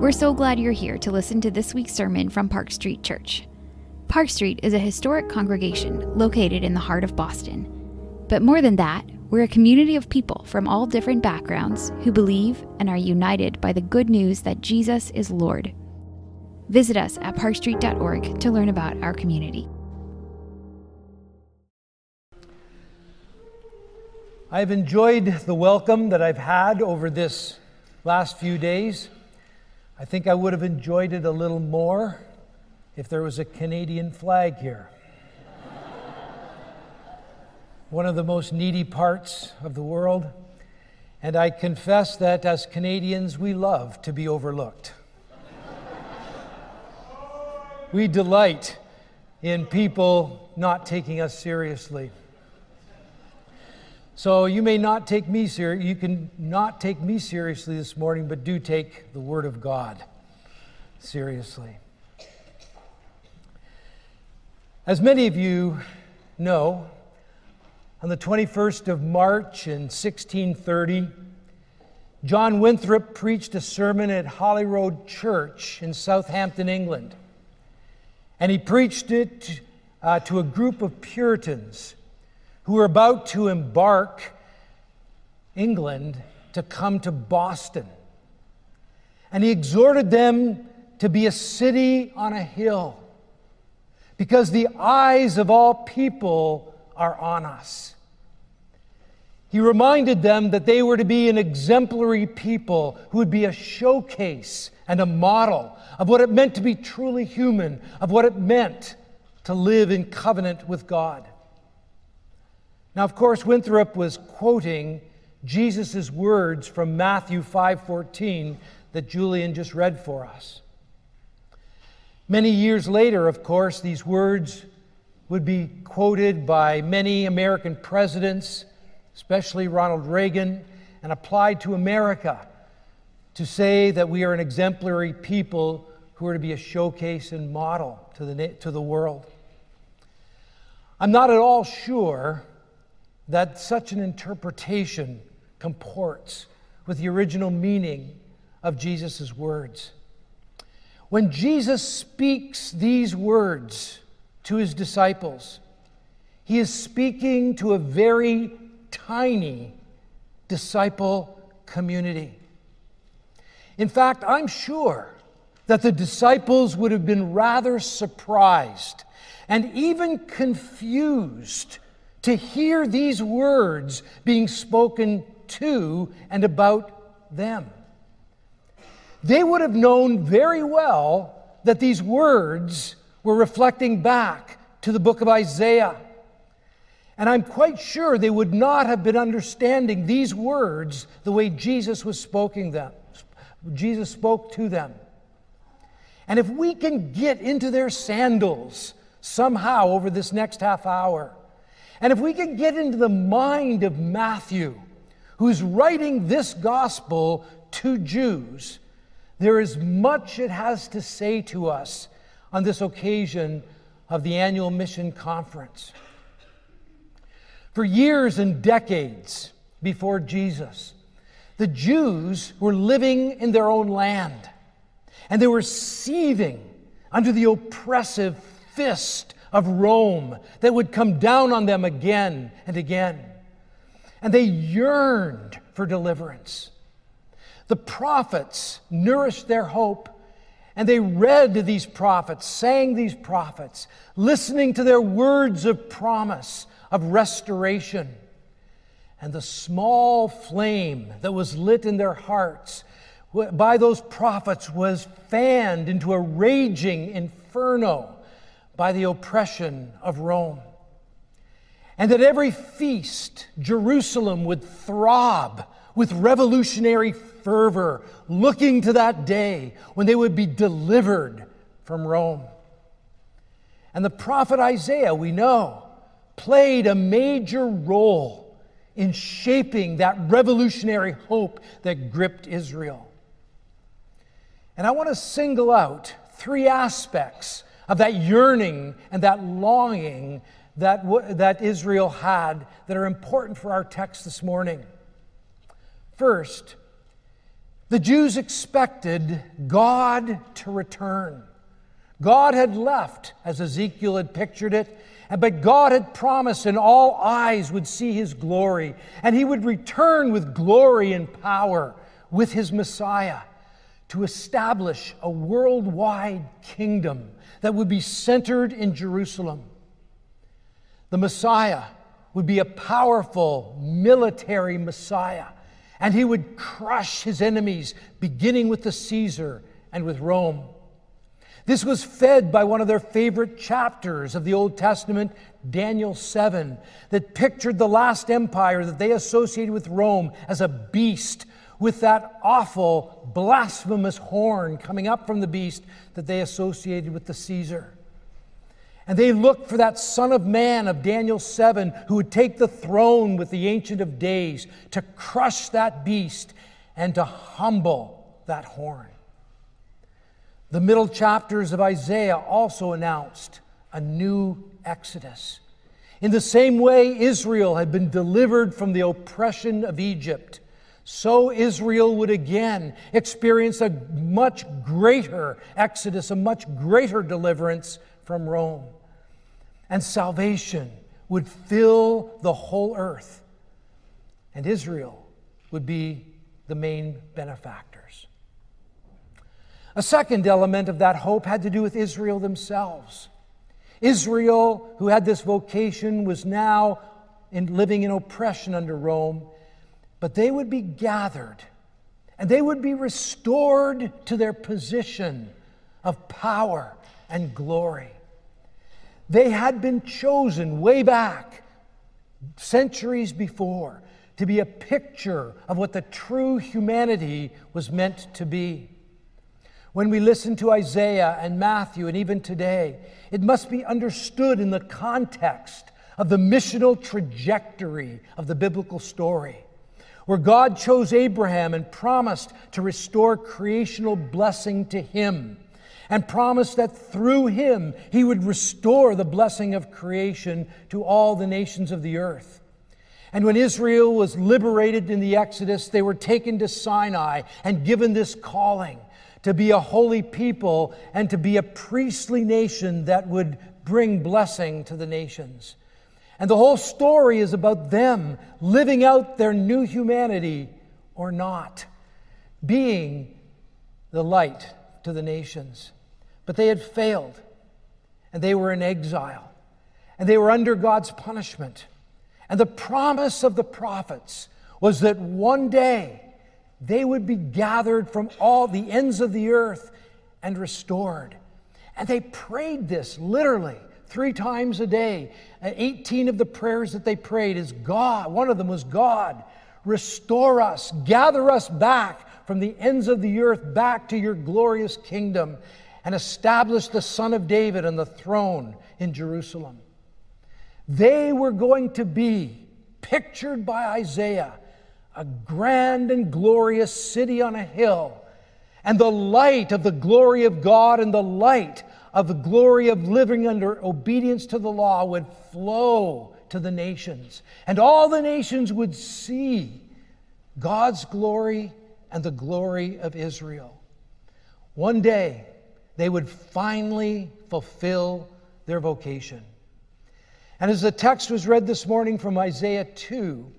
We're so glad you're here to listen to this week's sermon from Park Street Church. Park Street is a historic congregation located in the heart of Boston. But more than that, we're a community of people from all different backgrounds who believe and are united by the good news that Jesus is Lord. Visit us at parkstreet.org to learn about our community. I've enjoyed the welcome that I've had over this last few days. I think I would have enjoyed it a little more if there was a Canadian flag here. One of the most needy parts of the world. And I confess that as Canadians, we love to be overlooked. we delight in people not taking us seriously. So you may not take me ser- you can not take me seriously this morning, but do take the word of God seriously. As many of you know, on the 21st of March in 1630, John Winthrop preached a sermon at Holyrood Church in Southampton, England. And he preached it uh, to a group of Puritans who were about to embark England to come to Boston. And he exhorted them to be a city on a hill because the eyes of all people are on us. He reminded them that they were to be an exemplary people who would be a showcase and a model of what it meant to be truly human, of what it meant to live in covenant with God. Now, of course, Winthrop was quoting Jesus' words from Matthew 5:14 that Julian just read for us. Many years later, of course, these words would be quoted by many American presidents, especially Ronald Reagan, and applied to America to say that we are an exemplary people who are to be a showcase and model to the, to the world. I'm not at all sure that such an interpretation comports with the original meaning of Jesus' words. When Jesus speaks these words to his disciples, he is speaking to a very tiny disciple community. In fact, I'm sure that the disciples would have been rather surprised and even confused to hear these words being spoken to and about them. They would have known very well that these words were reflecting back to the book of Isaiah. And I'm quite sure they would not have been understanding these words the way Jesus was speaking them. Jesus spoke to them. And if we can get into their sandals somehow over this next half hour, and if we can get into the mind of Matthew, who's writing this gospel to Jews, there is much it has to say to us on this occasion of the annual mission conference. For years and decades before Jesus, the Jews were living in their own land, and they were seething under the oppressive fist of Rome that would come down on them again and again. And they yearned for deliverance. The prophets nourished their hope, and they read these prophets, sang these prophets, listening to their words of promise, of restoration. And the small flame that was lit in their hearts by those prophets was fanned into a raging inferno by the oppression of Rome. And at every feast, Jerusalem would throb with revolutionary fervor, looking to that day when they would be delivered from Rome. And the prophet Isaiah, we know, played a major role in shaping that revolutionary hope that gripped Israel. And I want to single out three aspects of that yearning and that longing that, w- that Israel had that are important for our text this morning. First, The Jews expected God to return. God had left, as Ezekiel had pictured it, but God had promised, and all eyes would see his glory, and he would return with glory and power with his Messiah to establish a worldwide kingdom that would be centered in Jerusalem. The Messiah would be a powerful military Messiah, and he would crush his enemies, beginning with the Caesar and with Rome. This was fed by one of their favorite chapters of the Old Testament, Daniel 7, that pictured the last empire that they associated with Rome as a beast with that awful, blasphemous horn coming up from the beast that they associated with the Caesar. And they looked for that Son of Man of Daniel 7 who would take the throne with the Ancient of Days to crush that beast and to humble that horn. The middle chapters of Isaiah also announced a new exodus. In the same way Israel had been delivered from the oppression of Egypt, so Israel would again experience a much greater exodus, a much greater deliverance from Rome. And salvation would fill the whole earth, and Israel would be the main benefactors. A second element of that hope had to do with Israel themselves. Israel, who had this vocation, was now in living in oppression under Rome, but they would be gathered and they would be restored to their position of power and glory. They had been chosen way back, centuries before, to be a picture of what the true humanity was meant to be. When we listen to Isaiah and Matthew, and even today, it must be understood in the context of the missional trajectory of the biblical story, where God chose Abraham and promised to restore creational blessing to him and promised that through him he would restore the blessing of creation to all the nations of the earth. And when Israel was liberated in the Exodus, they were taken to Sinai and given this calling to be a holy people and to be a priestly nation that would bring blessing to the nations. And the whole story is about them living out their new humanity or not, being the light to the nations. But they had failed, and they were in exile, and they were under God's punishment. And the promise of the prophets was that one day they would be gathered from all the ends of the earth and restored. And they prayed this literally three times a day. 18 of the prayers that they prayed is God. One of them was God, restore us, gather us back from the ends of the earth back to your glorious kingdom and establish the Son of David on the throne in Jerusalem. They were going to be pictured by Isaiah a grand and glorious city on a hill, and the light of the glory of God and the light of the glory of living under obedience to the law would flow to the nations, and all the nations would see God's glory and the glory of Israel. One day, they would finally fulfill their vocation. And as the text was read this morning from Isaiah 2,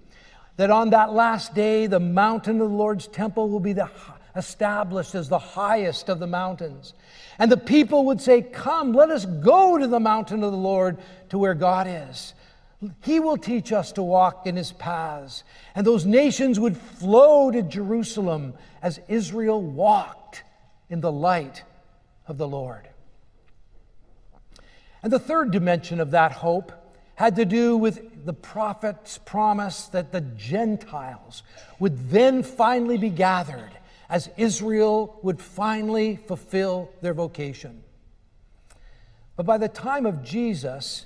that on that last day the mountain of the Lord's temple will be the, established as the highest of the mountains. And the people would say, Come, let us go to the mountain of the Lord to where God is. He will teach us to walk in his paths. And those nations would flow to Jerusalem as Israel walked in the light of the Lord. And the third dimension of that hope had to do with the prophet's promise that the Gentiles would then finally be gathered as Israel would finally fulfill their vocation. But by the time of Jesus,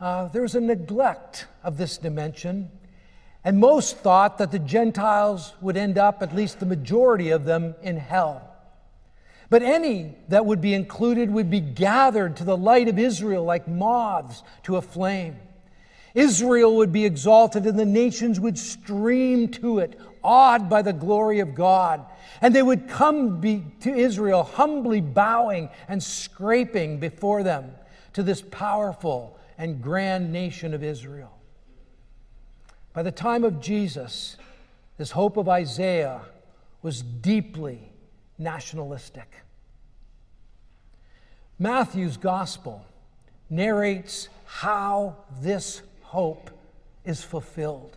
uh, there was a neglect of this dimension, and most thought that the Gentiles would end up, at least the majority of them, in hell. But any that would be included would be gathered to the light of Israel like moths to a flame. Israel would be exalted, and the nations would stream to it, awed by the glory of God. And they would come to Israel humbly bowing and scraping before them to this powerful and grand nation of Israel. By the time of Jesus, this hope of Isaiah was deeply nationalistic. Matthew's gospel narrates how this hope is fulfilled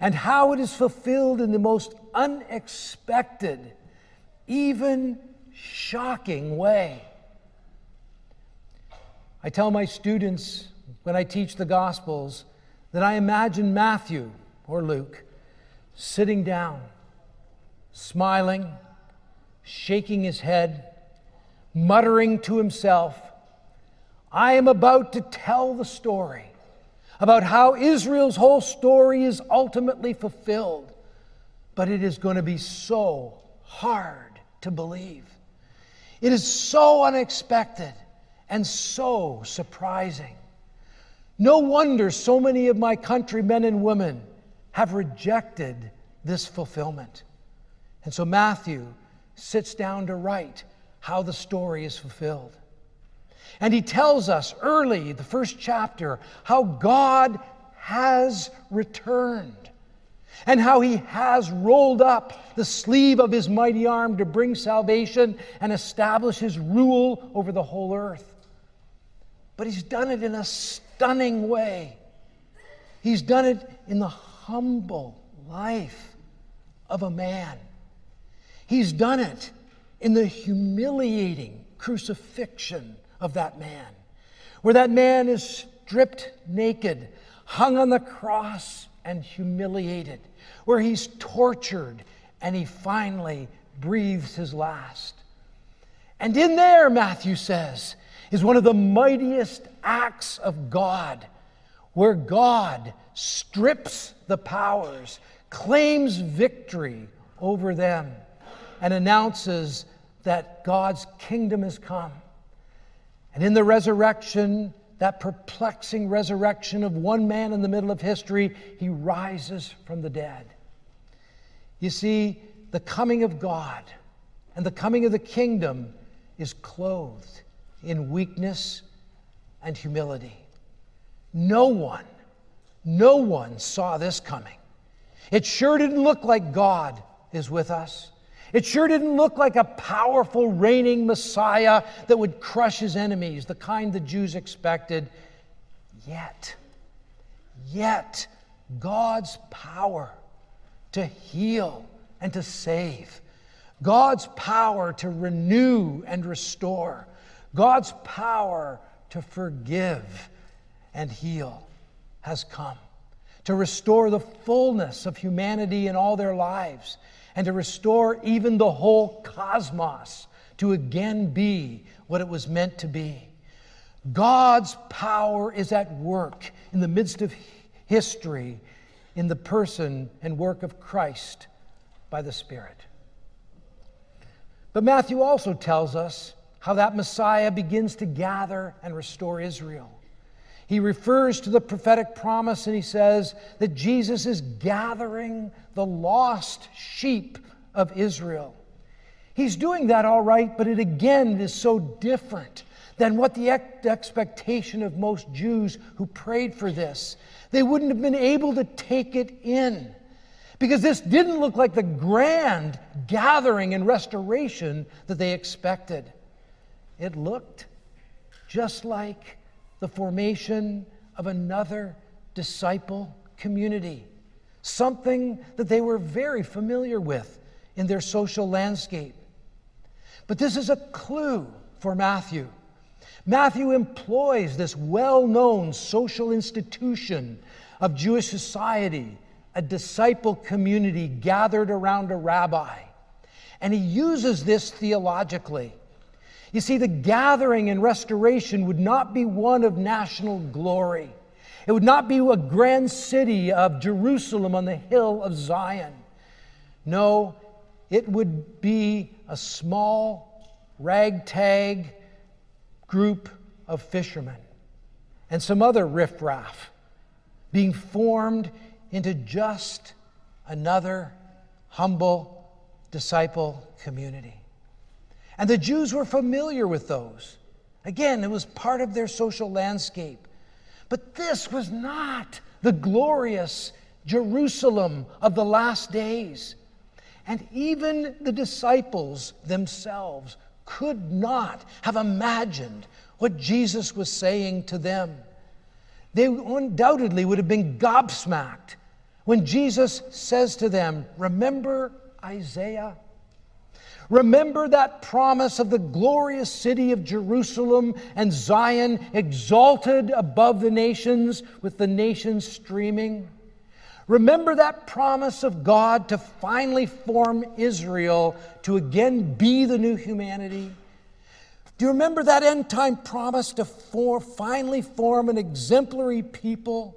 and how it is fulfilled in the most unexpected, even shocking way. I tell my students when I teach the Gospels that I imagine Matthew or Luke sitting down, smiling, shaking his head, muttering to himself, I am about to tell the story about how Israel's whole story is ultimately fulfilled, but it is going to be so hard to believe. It is so unexpected and so surprising. No wonder so many of my countrymen and women have rejected this fulfillment. And so Matthew sits down to write how the story is fulfilled. And he tells us early, the first chapter, how God has returned and how he has rolled up the sleeve of his mighty arm to bring salvation and establish his rule over the whole earth. But he's done it in a stunning way. He's done it in the humble life of a man. He's done it in the humiliating crucifixion of that man, where that man is stripped naked, hung on the cross, and humiliated, where he's tortured and he finally breathes his last. And in there, Matthew says, is one of the mightiest acts of God, where God strips the powers, claims victory over them, and announces that God's kingdom has come. And in the resurrection, that perplexing resurrection of one man in the middle of history, he rises from the dead. You see, the coming of God and the coming of the kingdom is clothed in weakness and humility. No one, no one saw this coming. It sure didn't look like God is with us. It sure didn't look like a powerful reigning Messiah that would crush his enemies, the kind the Jews expected. Yet, yet, God's power to heal and to save, God's power to renew and restore, God's power to forgive and heal has come to restore the fullness of humanity in all their lives and to restore even the whole cosmos to again be what it was meant to be. God's power is at work in the midst of history in the person and work of Christ by the Spirit. But Matthew also tells us how that Messiah begins to gather and restore Israel. He refers to the prophetic promise and he says that Jesus is gathering the lost sheep of Israel. He's doing that all right, but it again is so different than what the expectation of most Jews who prayed for this. They wouldn't have been able to take it in because this didn't look like the grand gathering and restoration that they expected. It looked just like the formation of another disciple community, something that they were very familiar with in their social landscape. But this is a clue for Matthew. Matthew employs this well known social institution of Jewish society, a disciple community gathered around a rabbi. And he uses this theologically. You see, the gathering and restoration would not be one of national glory. It would not be a grand city of Jerusalem on the hill of Zion. No, it would be a small, ragtag group of fishermen and some other riffraff being formed into just another humble disciple community. And the Jews were familiar with those. Again, it was part of their social landscape. But this was not the glorious Jerusalem of the last days. And even the disciples themselves could not have imagined what Jesus was saying to them. They undoubtedly would have been gobsmacked when Jesus says to them, Remember Isaiah? Remember that promise of the glorious city of Jerusalem and Zion exalted above the nations with the nations streaming? Remember that promise of God to finally form Israel to again be the new humanity? Do you remember that end time promise to for, finally form an exemplary people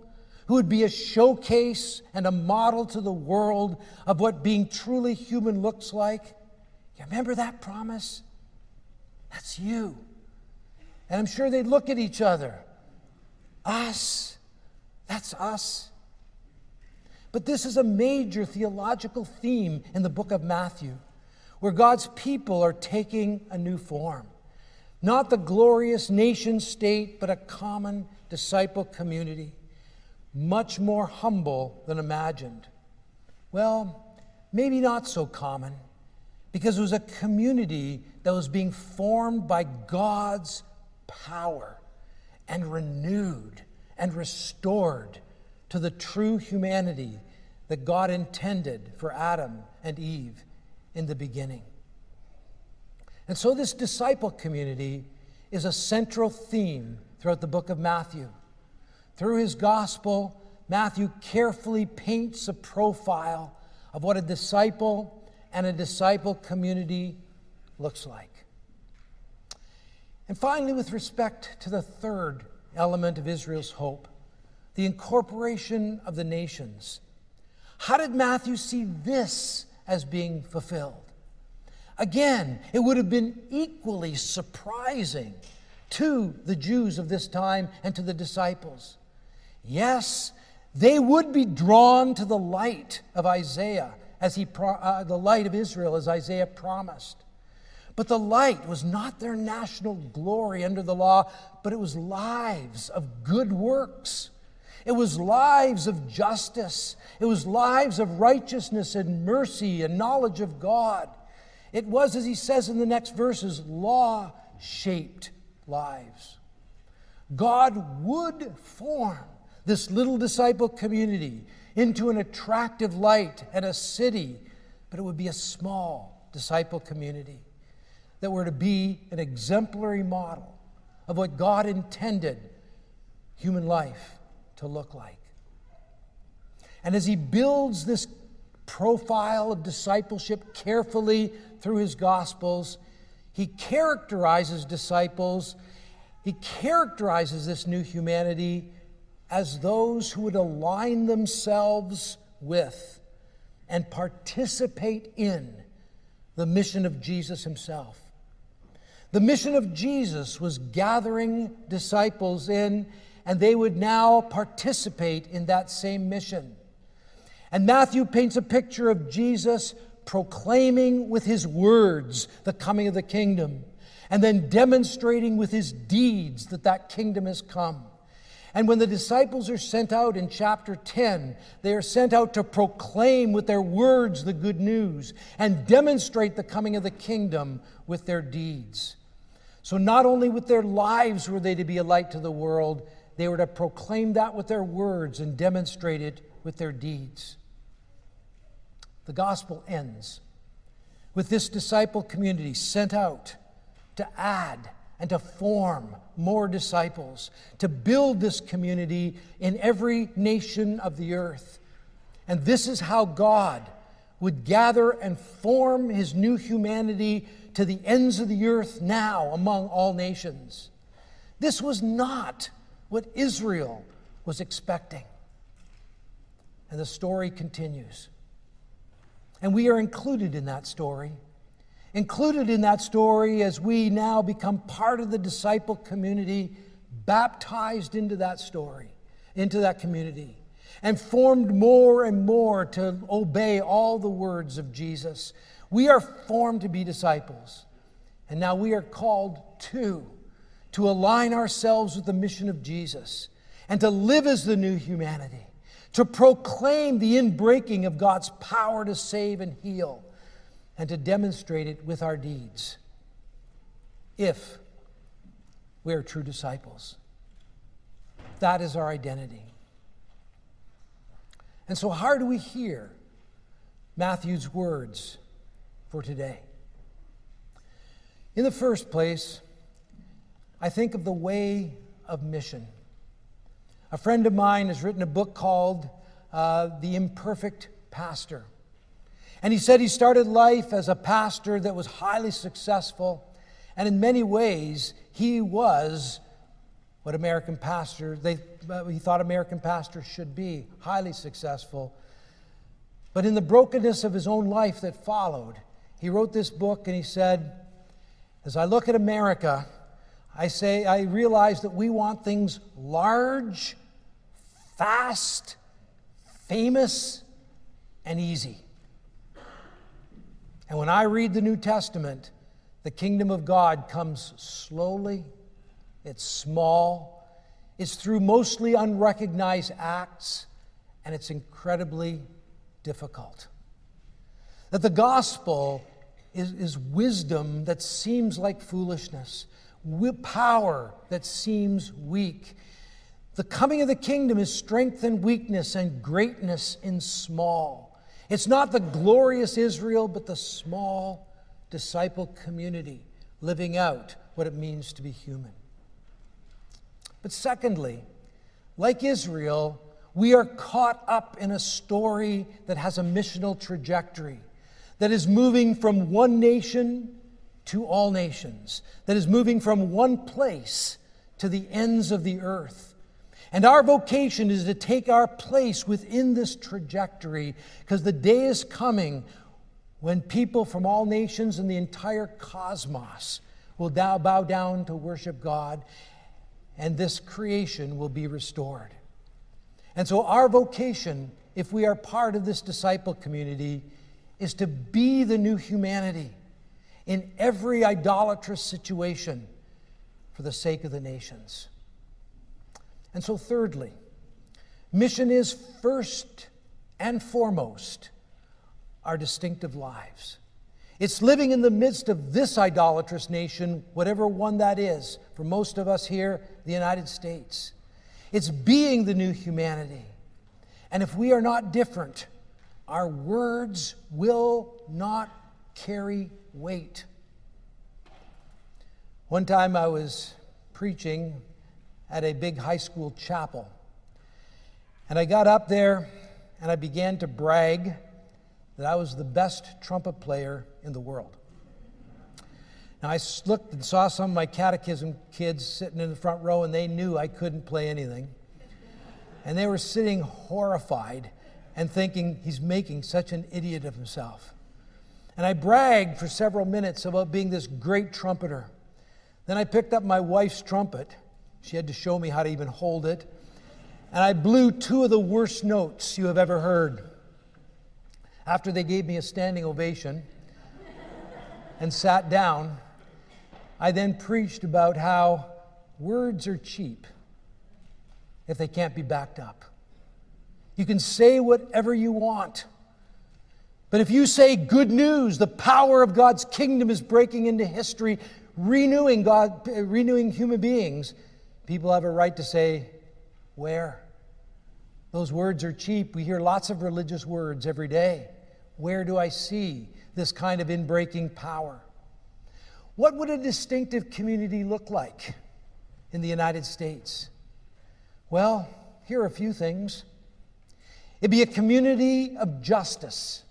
who would be a showcase and a model to the world of what being truly human looks like? Remember that promise? That's you. And I'm sure they'd look at each other. Us. That's us. But this is a major theological theme in the book of Matthew, where God's people are taking a new form. Not the glorious nation state, but a common disciple community, much more humble than imagined. Well, maybe not so common, because it was a community that was being formed by God's power and renewed and restored to the true humanity that God intended for Adam and Eve in the beginning. And so, this disciple community is a central theme throughout the book of Matthew. Through his gospel, Matthew carefully paints a profile of what a disciple and a disciple community looks like. And finally, with respect to the third element of Israel's hope, the incorporation of the nations. How did Matthew see this as being fulfilled? Again, it would have been equally surprising to the Jews of this time and to the disciples. Yes, they would be drawn to the light of Isaiah as he uh, the light of Israel as Isaiah promised. But the light was not their national glory under the law, but it was lives of good works. It was lives of justice. It was lives of righteousness and mercy and knowledge of God. It was, as he says in the next verses, law shaped lives. God would form this little disciple community into an attractive light and a city, but it would be a small disciple community that were to be an exemplary model of what God intended human life to look like. And as he builds this profile of discipleship carefully through his Gospels, he characterizes disciples, he characterizes this new humanity as those who would align themselves with and participate in the mission of Jesus himself. The mission of Jesus was gathering disciples in, and they would now participate in that same mission. And Matthew paints a picture of Jesus proclaiming with his words the coming of the kingdom, and then demonstrating with his deeds that that kingdom has come. And when the disciples are sent out in chapter 10, they are sent out to proclaim with their words the good news and demonstrate the coming of the kingdom with their deeds. So, not only with their lives were they to be a light to the world, they were to proclaim that with their words and demonstrate it with their deeds. The gospel ends with this disciple community sent out to add and to form more disciples, to build this community in every nation of the earth. And this is how God would gather and form his new humanity to the ends of the earth now among all nations. This was not what Israel was expecting. And the story continues. And we are included in that story. Included in that story as we now become part of the disciple community, baptized into that story, into that community. and formed more and more to obey all the words of Jesus. We are formed to be disciples. And now we are called to, to align ourselves with the mission of Jesus and to live as the new humanity, to proclaim the inbreaking of God's power to save and heal, and to demonstrate it with our deeds. If we are true disciples, that is our identity. And so, how do we hear Matthew's words for today? In the first place, I think of the way of mission. A friend of mine has written a book called uh, The Imperfect Pastor. And he said he started life as a pastor that was highly successful. And in many ways, he was what American pastors, they, uh, he thought American pastors should be, highly successful. But in the brokenness of his own life that followed, he wrote this book and he said, As I look at America, I say, I realize that we want things large, fast, famous, and easy. And when I read the New Testament, the kingdom of God comes slowly it's small, it's through mostly unrecognized acts, and it's incredibly difficult. That the gospel is, is wisdom that seems like foolishness, power that seems weak. The coming of the kingdom is strength and weakness and greatness in small. It's not the glorious Israel, but the small disciple community living out what it means to be human. But secondly, like Israel, we are caught up in a story that has a missional trajectory, that is moving from one nation to all nations, that is moving from one place to the ends of the earth. And our vocation is to take our place within this trajectory because the day is coming when people from all nations and the entire cosmos will bow down to worship God and this creation will be restored. And so, our vocation, if we are part of this disciple community, is to be the new humanity in every idolatrous situation for the sake of the nations. And so, thirdly, mission is first and foremost our distinctive lives. It's living in the midst of this idolatrous nation, whatever one that is, for most of us here, the United States. It's being the new humanity. And if we are not different, our words will not carry weight. One time I was preaching at a big high school chapel, and I got up there and I began to brag that I was the best trumpet player in the world. Now, I looked and saw some of my catechism kids sitting in the front row, and they knew I couldn't play anything. And they were sitting horrified and thinking, he's making such an idiot of himself. And I bragged for several minutes about being this great trumpeter. Then I picked up my wife's trumpet. She had to show me how to even hold it. And I blew two of the worst notes you have ever heard. After they gave me a standing ovation and sat down, I then preached about how words are cheap if they can't be backed up. You can say whatever you want. But if you say good news, the power of God's kingdom is breaking into history, renewing God, renewing human beings, people have a right to say, where? Those words are cheap. We hear lots of religious words every day. Where do I see this kind of inbreaking power? What would a distinctive community look like in the United States? Well, here are a few things. It'd be a community of justice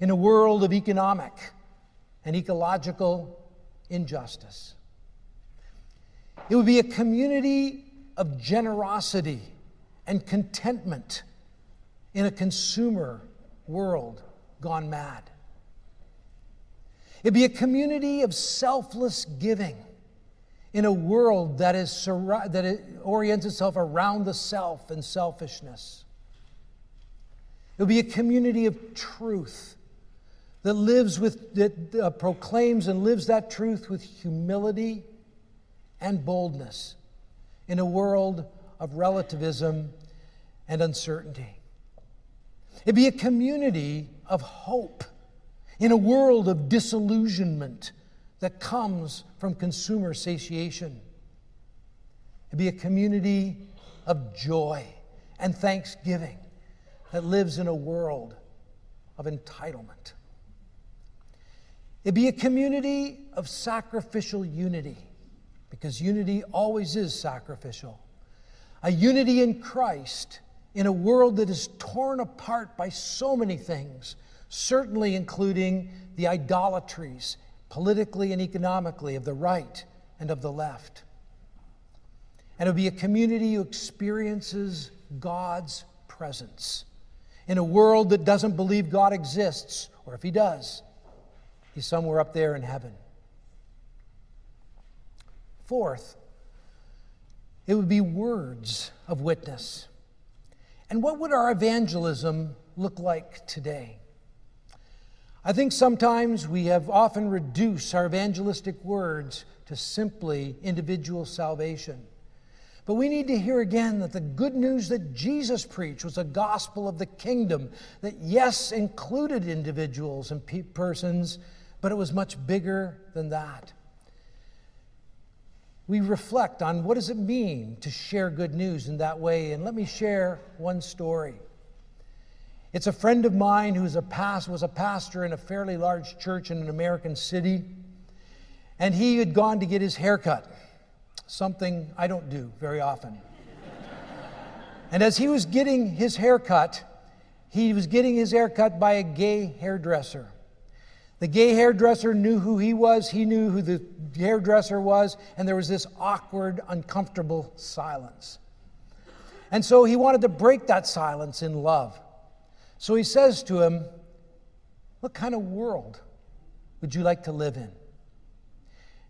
in a world of economic and ecological injustice. It would be a community of generosity and contentment in a consumer world gone mad. It'd be a community of selfless giving in a world that, is, that it orients itself around the self and selfishness. It would be a community of truth that lives with, that uh, proclaims and lives that truth with humility and boldness in a world of relativism and uncertainty. It'd be a community of hope in a world of disillusionment that comes from consumer satiation. It'd be a community of joy and thanksgiving that lives in a world of entitlement. It'd be a community of sacrificial unity, because unity always is sacrificial. A unity in Christ in a world that is torn apart by so many things, certainly including the idolatries, politically and economically, of the right and of the left. And it'll be a community who experiences God's presence in a world that doesn't believe God exists, or if He does, He's somewhere up there in heaven. Fourth, it would be words of witness. And what would our evangelism look like today? I think sometimes we have often reduced our evangelistic words to simply individual salvation. But we need to hear again that the good news that Jesus preached was a gospel of the kingdom that, yes, included individuals and pe- persons, but it was much bigger than that. We reflect on what does it mean to share good news in that way, and let me share one story. It's a friend of mine who was a pastor in a fairly large church in an American city, and he had gone to get his hair cut, something I don't do very often. and as he was getting his hair cut, he was getting his hair cut by a gay hairdresser. The gay hairdresser knew who he was, he knew who the hairdresser was, and there was this awkward, uncomfortable silence. And so he wanted to break that silence in love. So he says to him, What kind of world would you like to live in?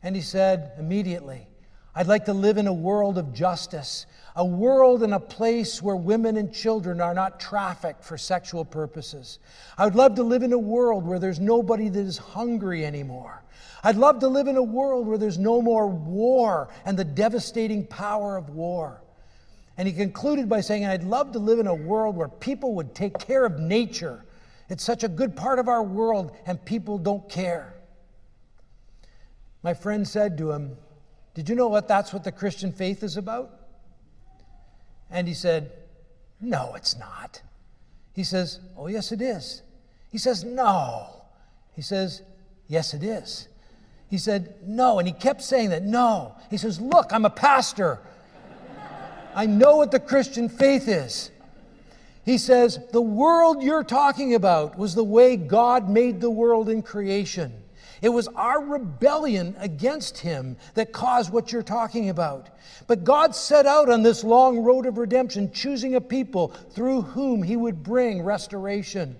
And he said immediately, I'd like to live in a world of justice, a world and a place where women and children are not trafficked for sexual purposes. I would love to live in a world where there's nobody that is hungry anymore. I'd love to live in a world where there's no more war and the devastating power of war. And he concluded by saying, I'd love to live in a world where people would take care of nature. It's such a good part of our world, and people don't care. My friend said to him, did you know what that's what the Christian faith is about? And he said, No, it's not. He says, Oh, yes, it is. He says, No. He says, Yes, it is. He said, No. And he kept saying that, No. He says, Look, I'm a pastor. I know what the Christian faith is. He says, The world you're talking about was the way God made the world in creation. It was our rebellion against him that caused what you're talking about. But God set out on this long road of redemption, choosing a people through whom he would bring restoration.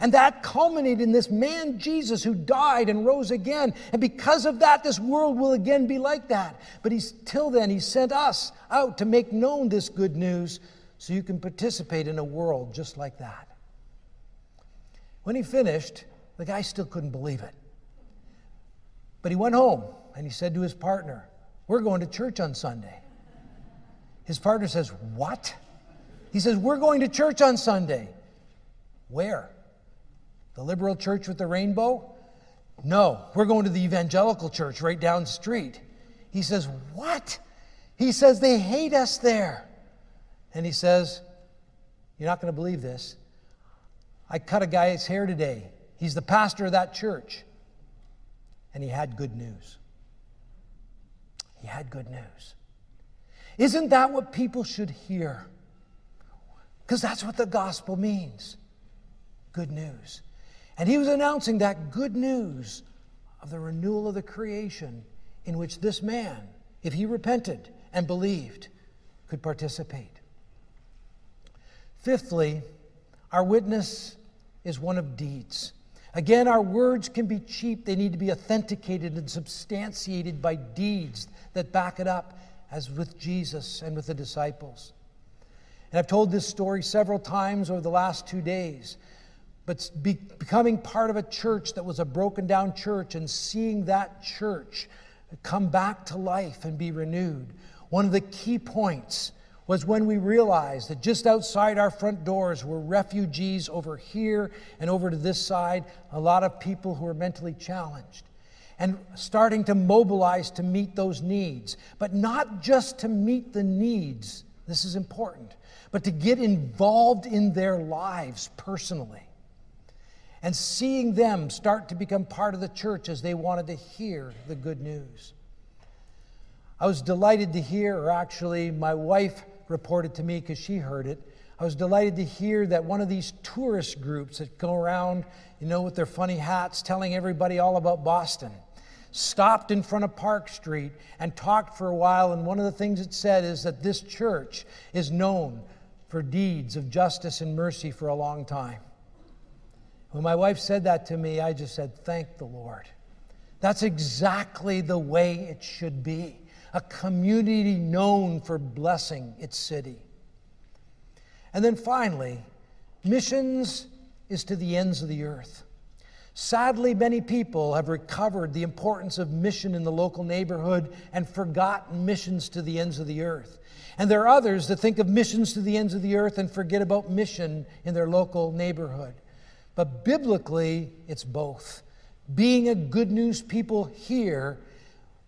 And that culminated in this man, Jesus, who died and rose again. And because of that, this world will again be like that. But he's, till then, he sent us out to make known this good news so you can participate in a world just like that. When he finished, the guy still couldn't believe it. But he went home and he said to his partner, We're going to church on Sunday. His partner says, What? He says, We're going to church on Sunday. Where? The liberal church with the rainbow? No, we're going to the evangelical church right down the street. He says, What? He says, They hate us there. And he says, You're not going to believe this. I cut a guy's hair today. He's the pastor of that church and he had good news. He had good news. Isn't that what people should hear? Because that's what the gospel means good news. And he was announcing that good news of the renewal of the creation in which this man, if he repented and believed, could participate. Fifthly, our witness is one of deeds. Again, our words can be cheap. They need to be authenticated and substantiated by deeds that back it up, as with Jesus and with the disciples. And I've told this story several times over the last two days. But be, becoming part of a church that was a broken down church and seeing that church come back to life and be renewed, one of the key points was when we realized that just outside our front doors were refugees over here and over to this side, a lot of people who were mentally challenged. And starting to mobilize to meet those needs. But not just to meet the needs, this is important, but to get involved in their lives personally. And seeing them start to become part of the church as they wanted to hear the good news. I was delighted to hear, or actually, my wife reported to me because she heard it. I was delighted to hear that one of these tourist groups that go around, you know, with their funny hats telling everybody all about Boston, stopped in front of Park Street and talked for a while. And one of the things it said is that this church is known for deeds of justice and mercy for a long time. When my wife said that to me, I just said, Thank the Lord. That's exactly the way it should be a community known for blessing its city. And then finally, missions is to the ends of the earth. Sadly, many people have recovered the importance of mission in the local neighborhood and forgotten missions to the ends of the earth. And there are others that think of missions to the ends of the earth and forget about mission in their local neighborhood. But biblically, it's both. Being a good news people here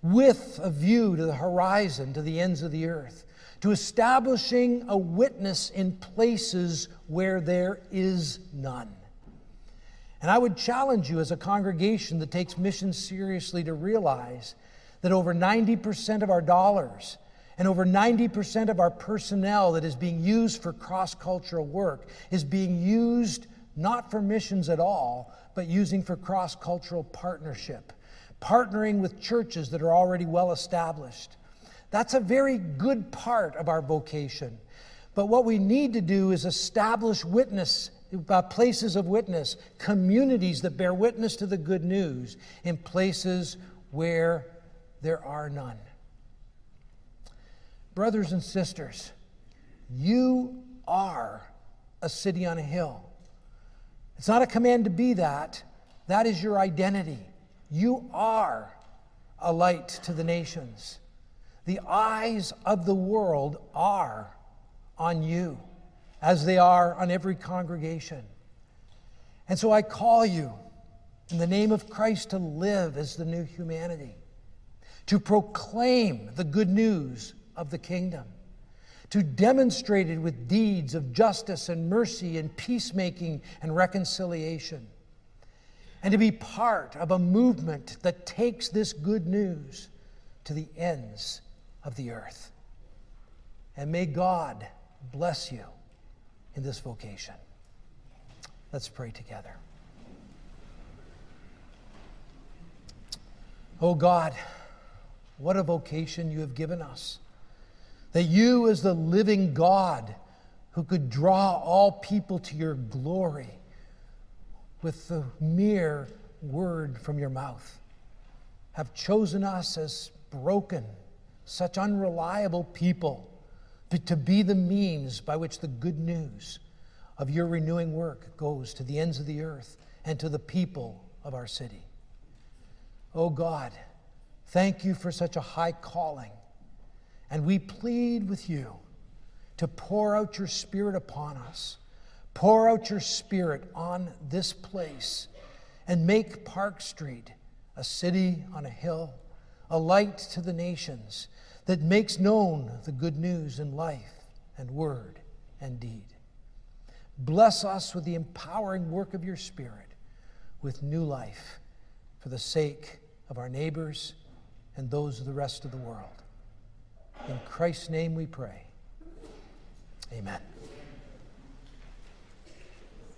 with a view to the horizon, to the ends of the earth, to establishing a witness in places where there is none. And I would challenge you as a congregation that takes mission seriously to realize that over 90% of our dollars and over 90% of our personnel that is being used for cross cultural work is being used not for missions at all, but using for cross cultural partnership partnering with churches that are already well established. That's a very good part of our vocation. But what we need to do is establish witness, uh, places of witness, communities that bear witness to the good news in places where there are none. Brothers and sisters, you are a city on a hill. It's not a command to be that, that is your identity. You are a light to the nations. The eyes of the world are on you, as they are on every congregation. And so I call you in the name of Christ to live as the new humanity, to proclaim the good news of the kingdom, to demonstrate it with deeds of justice and mercy and peacemaking and reconciliation and to be part of a movement that takes this good news to the ends of the earth. And may God bless you in this vocation. Let's pray together. Oh God, what a vocation you have given us. That you, as the living God who could draw all people to your glory, with the mere word from your mouth, have chosen us as broken, such unreliable people to be the means by which the good news of your renewing work goes to the ends of the earth and to the people of our city. Oh God, thank you for such a high calling. And we plead with you to pour out your Spirit upon us Pour out your Spirit on this place and make Park Street a city on a hill, a light to the nations that makes known the good news in life and word and deed. Bless us with the empowering work of your Spirit with new life for the sake of our neighbors and those of the rest of the world. In Christ's name we pray. Amen.